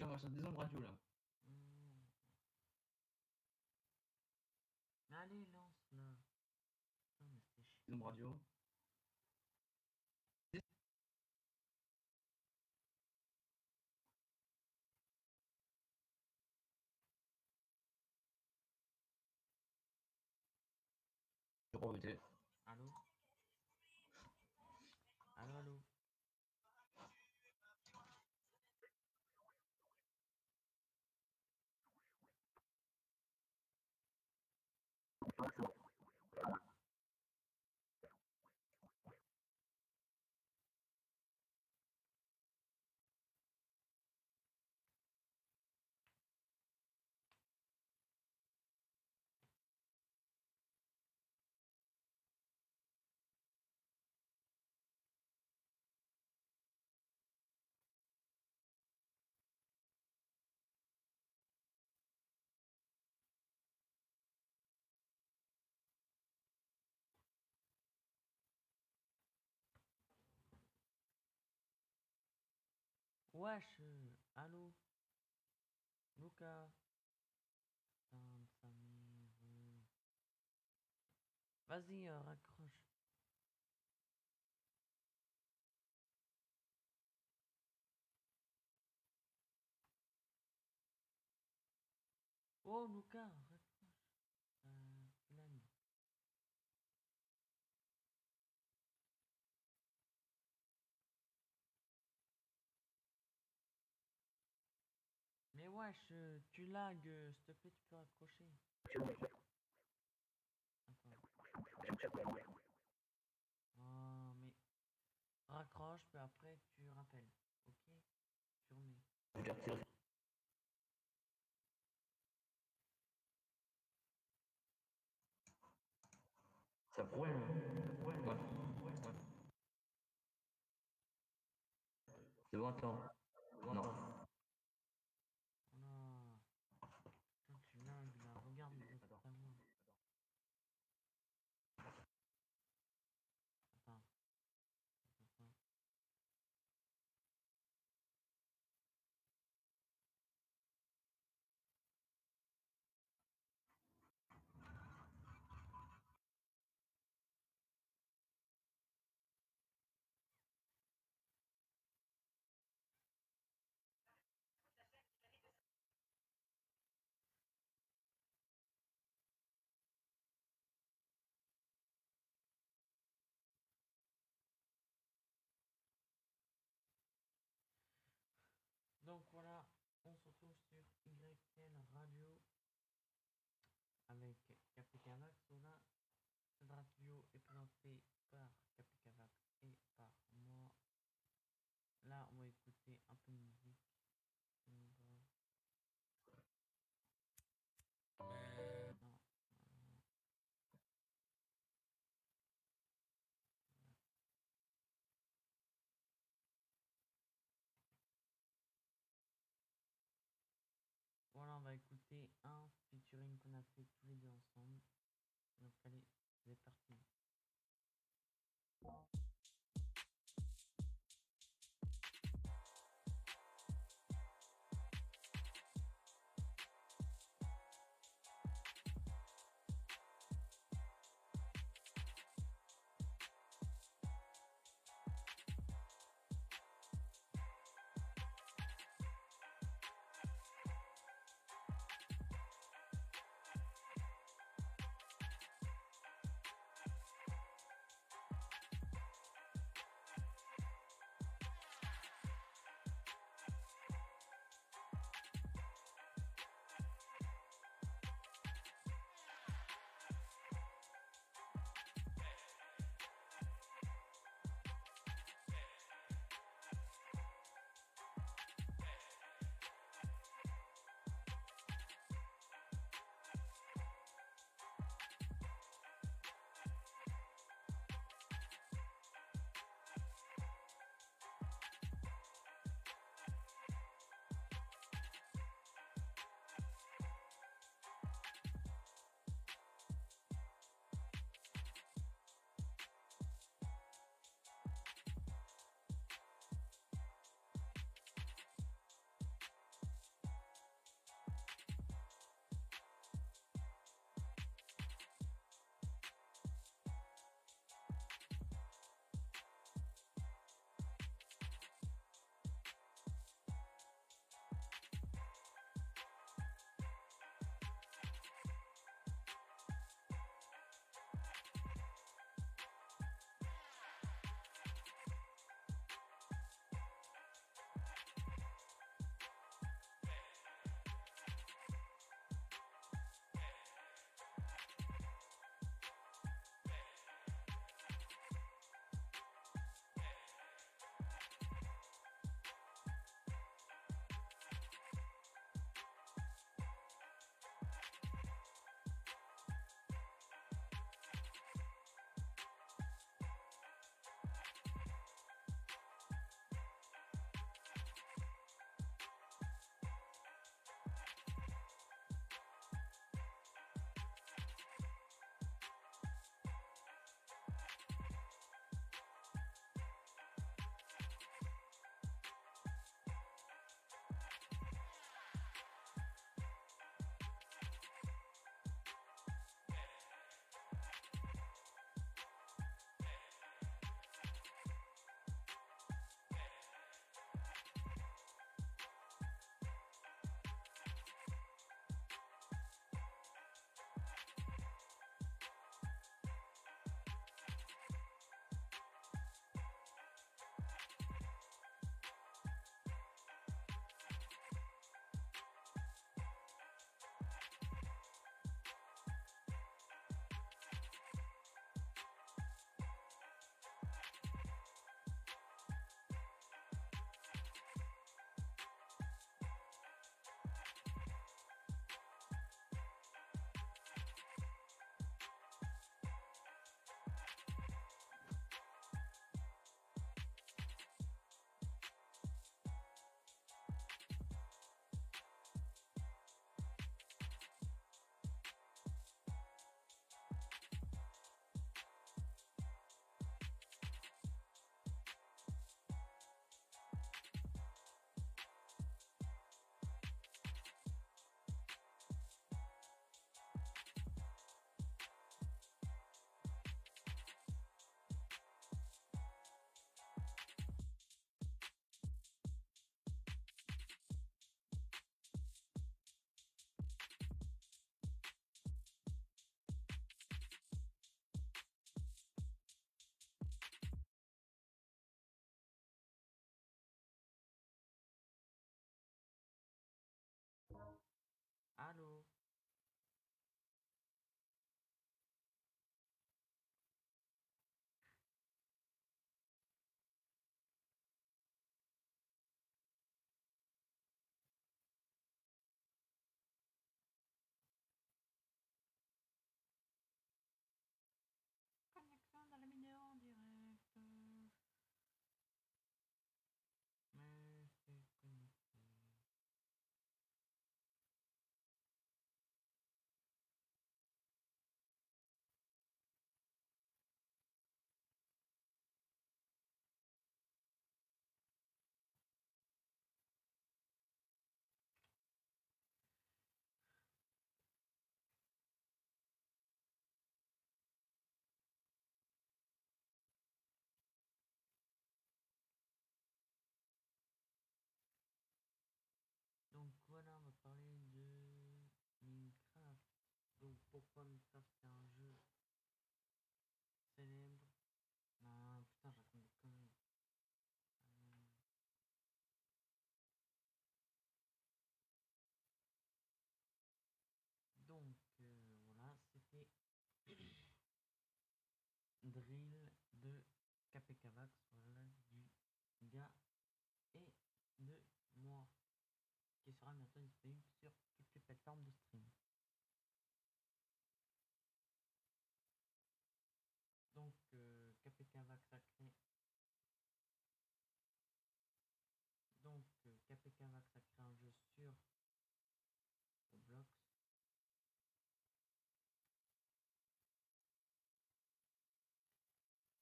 Tiens, on va sur des ondes radio là. Mais allez, lance là. Putain, mais c'est chiant. Des ondes radio. Je crois que Allô Allô, allô Wesh, euh, allô? Lucas. Vas-y, euh, raccroche. Oh, Lucas, wesh, euh, tu lags, euh, s'il te plaît, tu peux raccrocher. Attends. Mais raccroche, puis après tu rappelles. Ok? Tu remets. Ça hein. Ouais. C'est bon, attends. Oh non. Putain, tu lags là, regarde le Attends. tableau. Attends. Attends. Donc voilà, on se retrouve sur YTL Radio avec Capicavax. Là, cette radio est présentée par Capicavax et par moi. Là, on va écouter un peu de musique. On va écouter un featuring qu'on a fait tous les deux ensemble. Donc allez, c'est parti. 후 pourquoi Minecraft c'est un jeu célèbre? Non, putain, des conneries. Euh, Donc euh, voilà, c'était Drill de KPKVax, voilà, du gars et de moi, qui sera bientôt disponible sur toutes les plateformes de stream. Donc, euh, KPKVax a créé. Donc, euh, KPKVax a créé un jeu sur Roblox.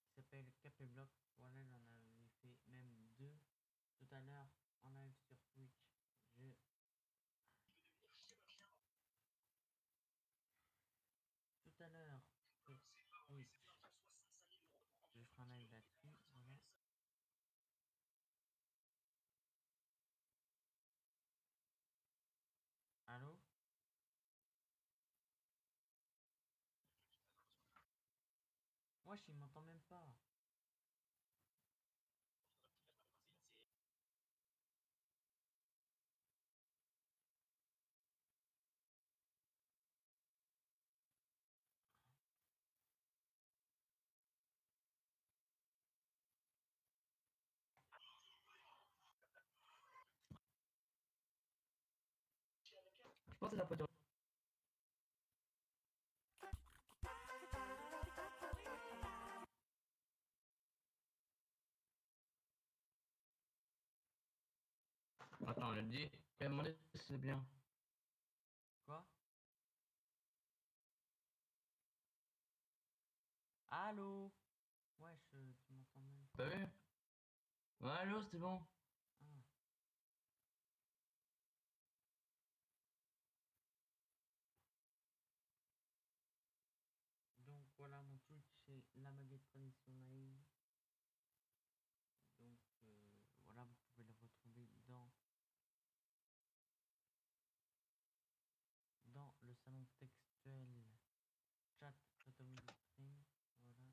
qui s'appelle KP On avait fait même deux tout à l'heure en live sur Twitch. Je tout à l'heure Twitch. Je ferai un live là-dessus. Voilà. Allô? Wesh, il m'entend même pas. Ça peut durer. Attends, je dis, je vais demander si c'est bien. Quoi? Allô? Wesh, euh, tu m'entends même pas. T'as vu? Ouais, allô, c'est bon. Ah. Donc voilà, mon Twitch c'est la maguette traditionnelle. Donc euh, voilà, vous pouvez le retrouver dans dans le salon textuel chat automatique de stream. Voilà.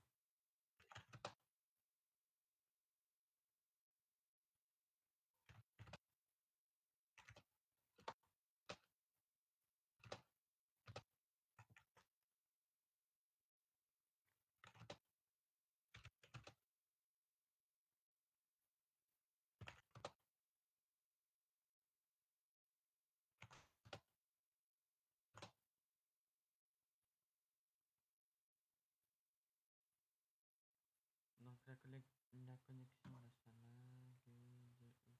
Donc la, la connexion lag de ouf.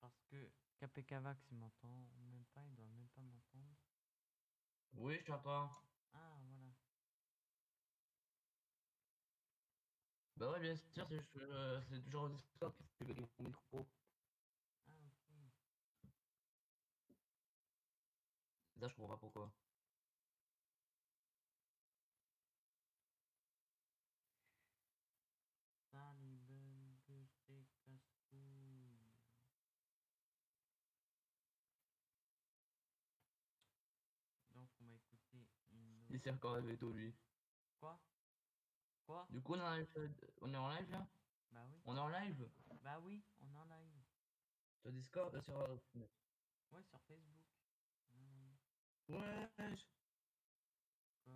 Parce que KPKVax il m'entend même pas, il doit même pas m'entendre. Oui, je t'entends. Ah voilà. Bah ouais, bien sûr, c'est euh, toujours au Discord qui fait mon micro. Ah ok. Ça, je comprends pas pourquoi. Donc on va écouter une Il s'est encore réveillé tôt, lui. Quoi? Quoi? Du coup, on est en live, euh, on est en live là? Bah oui. On est en live? Bah oui, on est en live. Sur Discord, euh, sur... euh, Ouais, sur Facebook. Ouais, Quoi?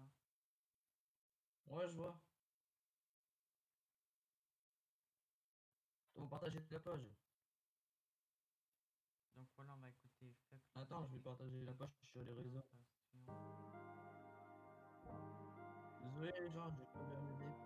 Ouais, je vois. On partage la page. Donc voilà, on va écouter Attends, je vais partager la page sur les réseaux. Désolé les gens, je peux bien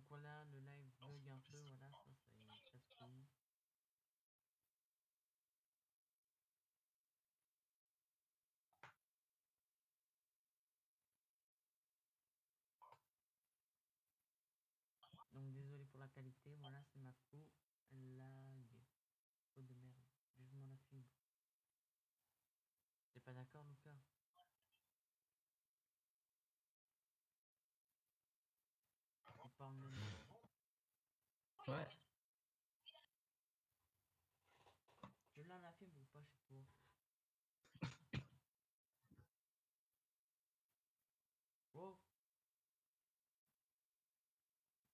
Donc voilà, le live bug un peu, voilà, ça c'est casse-couille. Donc désolé pour la qualité, voilà, c'est ma peau lag. Peau de merde, vivement la fibre. T'es pas d'accord Lucas Ouais. Tu l'as la fibre ou pas chez toi Oh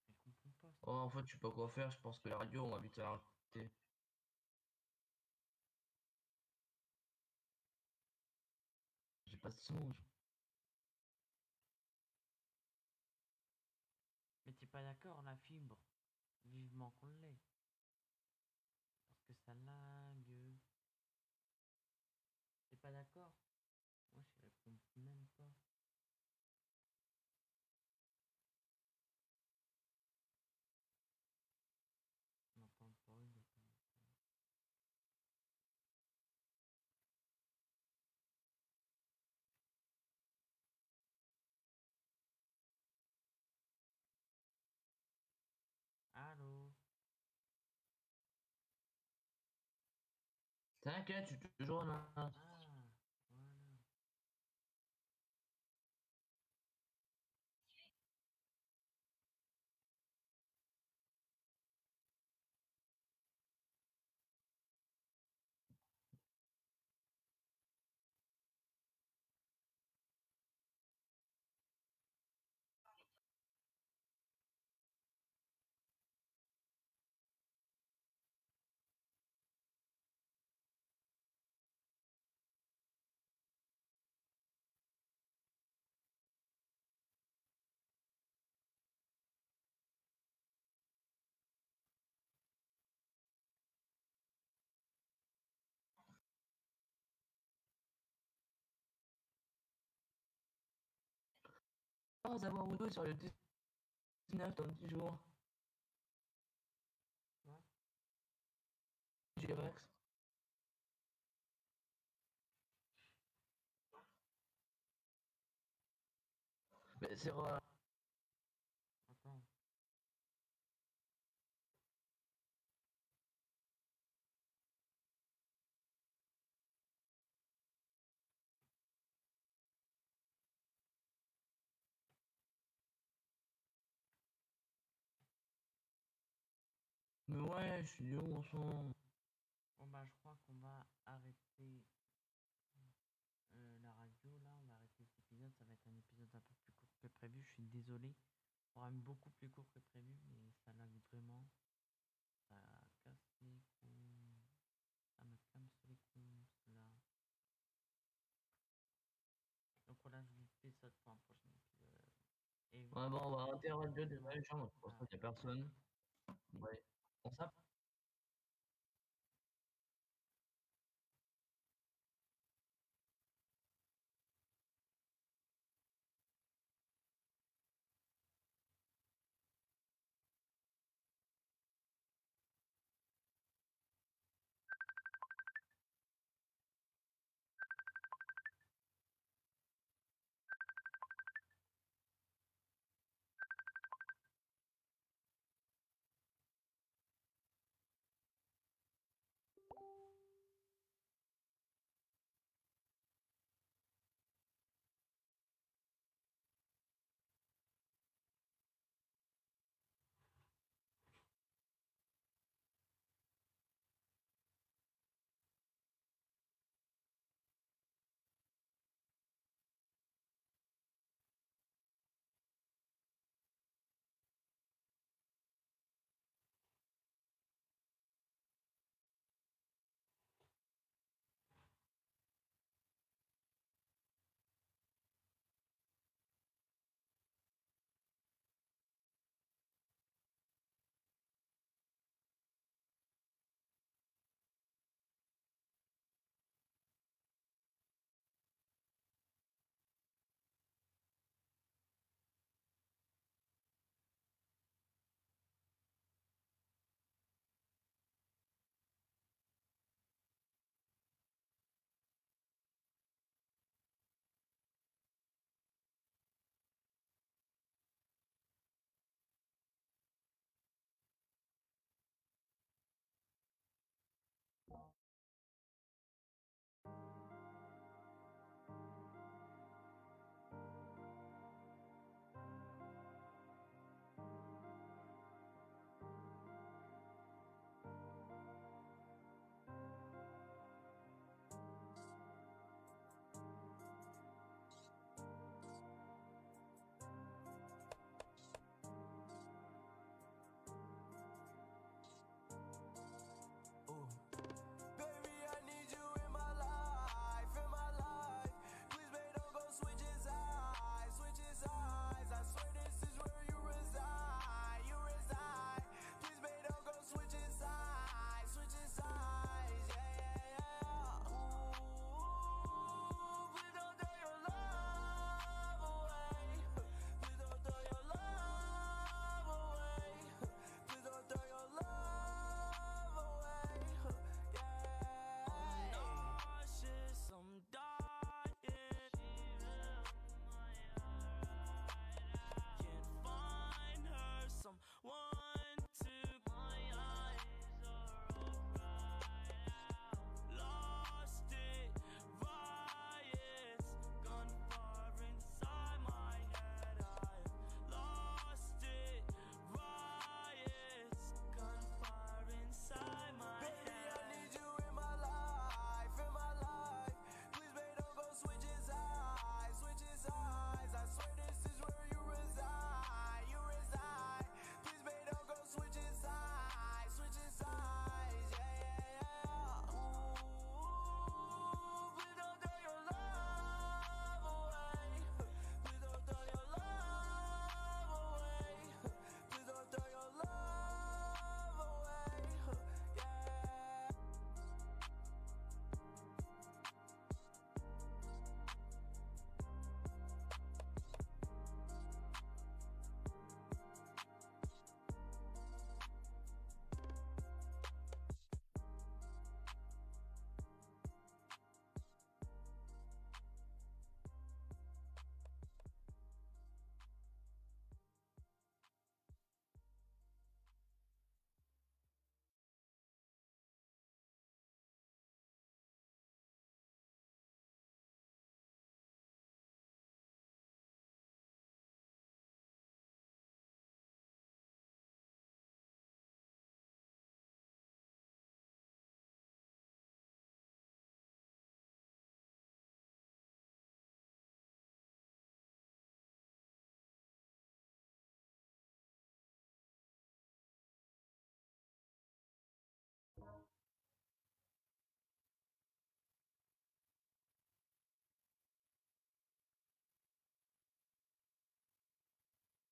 Je pas. ça. Oh, en fait, je sais pas quoi faire? Je pense que la radio, on va vite arrêter. J'ai pas de son. La fibre Vivement qu'on l'ait. Parce que ça lag. T'es pas d'accord Moi je réponds même pas. On n'entend pas, il doit pas m'entendre. Allô T'inquiète, je suis toujours là. 11 à Boruto sur le 19 dans 10 jours. Ouais, je suis où en son Bon bah je crois qu'on va arrêter euh, la radio là, on va arrêter cet épisode, ça va être un épisode un peu plus court que prévu, je suis désolé. On aura beaucoup plus court que prévu, mais ça lag vraiment. Ça casse les couilles. Ça me casse les couilles là. Donc voilà, je vous fais ça pour un prochain épisode. Et Ouais, bon, on va arrêter la radio gens, pour ça, y a personne. Ouais. On s'appelle